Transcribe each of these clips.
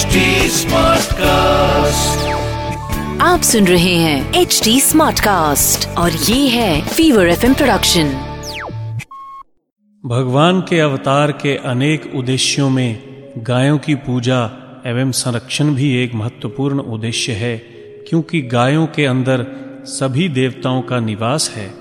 HD Smartcast. आप सुन रहे हैं एच डी स्मार्ट कास्ट और ये है फीवर एफ़ प्रोडक्शन भगवान के अवतार के अनेक उद्देश्यों में गायों की पूजा एवं संरक्षण भी एक महत्वपूर्ण उद्देश्य है क्योंकि गायों के अंदर सभी देवताओं का निवास है।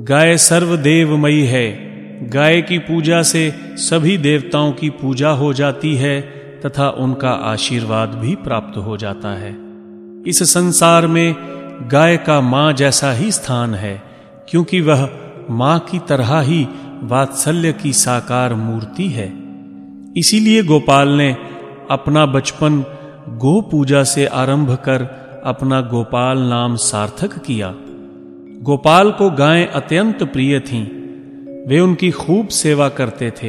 गाय सर्वदेवमयी है। गाय की पूजा से सभी देवताओं की पूजा हो जाती है तथा उनका आशीर्वाद भी प्राप्त हो जाता है। इस संसार में गाय का माँ जैसा ही स्थान है, क्योंकि वह माँ की तरह ही वात्सल्य की साकार मूर्ति है। इसीलिए गोपाल ने अपना बचपन गो पूजा से आरंभ कर अपना गोपाल नाम सार्थक किया। गोपाल को गायें अत्यंत प्रिय थीं। वे उनकी खूब सेवा करते थे।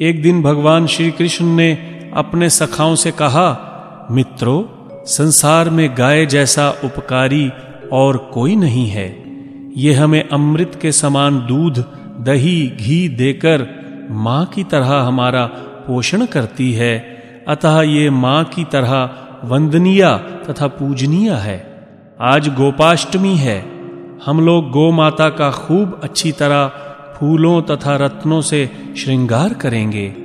एक दिन भगवान श्री कृष्ण ने अपने सखाओं से कहा, मित्रों, संसार में गाय जैसा उपकारी और कोई नहीं है। ये हमें अमृत के समान दूध, दही, घी देकर माँ की तरह हमारा पोषण करती है। अतः ये माँ की तरह वंदनीय तथा पूजनीय है। आज गोपाष्टमी है। हम लोग गो माता का खूब अच्छी तरह फूलों तथा रत्नों से श्रृंगार करेंगे।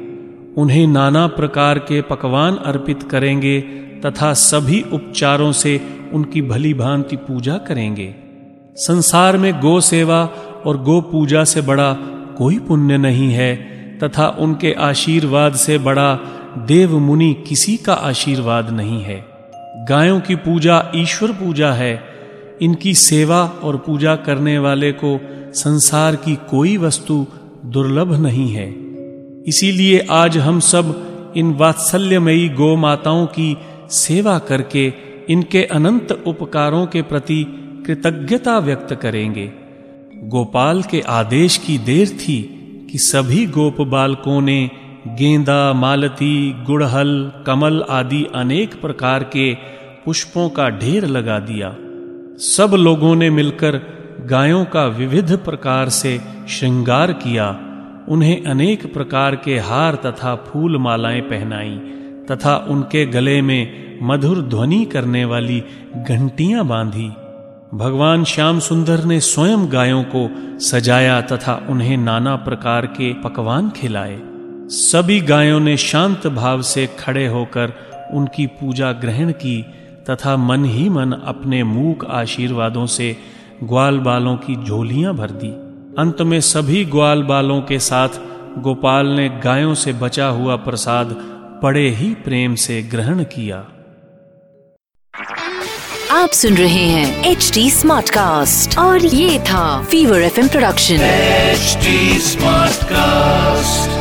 उन्हें नाना प्रकार के पकवान अर्पित करेंगे तथा सभी उपचारों से उनकी भली भांति पूजा करेंगे। संसार में गो सेवा और गो पूजा से बड़ा कोई पुण्य नहीं है तथा उनके आशीर्वाद से बड़ा देव मुनि किसी का आशीर्वाद नहीं है। गायों की पूजा ईश्वर पूजा है। इनकी सेवा और पूजा करने वाले को संसार की कोई वस्तु दुर्लभ नहीं है। इसीलिए आज हम सब इन वात्सल्यमयी गो माताओं की सेवा करके इनके अनंत उपकारों के प्रति कृतज्ञता व्यक्त करेंगे। गोपाल के आदेश की देर थी कि सभी गोप बालकों ने गेंदा, मालती, गुड़हल, कमल आदि अनेक प्रकार के पुष्पों का ढेर लगा दिया। सब लोगों ने मिलकर गायों का विविध प्रकार से श्रृंगार किया। उन्हें अनेक प्रकार के हार तथा फूल मालाएँ पहनाई, तथा उनके गले में मधुर ध्वनि करने वाली घंटियाँ बांधी। भगवान श्याम सुंदर ने स्वयं गायों को सजाया तथा उन्हें नाना प्रकार के पकवान खिलाए। सभी गायों ने शांत भाव से खड़े होकर उनकी पूजा ग्रहण की तथा मन ही मन अपने मूक आशीर्वादों से ग्वाल बालों की झोलियाँ भर दी। अंत में सभी ग्वाल बालों के साथ गोपाल ने गायों से बचा हुआ प्रसाद बड़े ही प्रेम से ग्रहण किया आप सुन रहे हैं एच डी स्मार्ट कास्ट और ये था fever F production H smart Smartcast.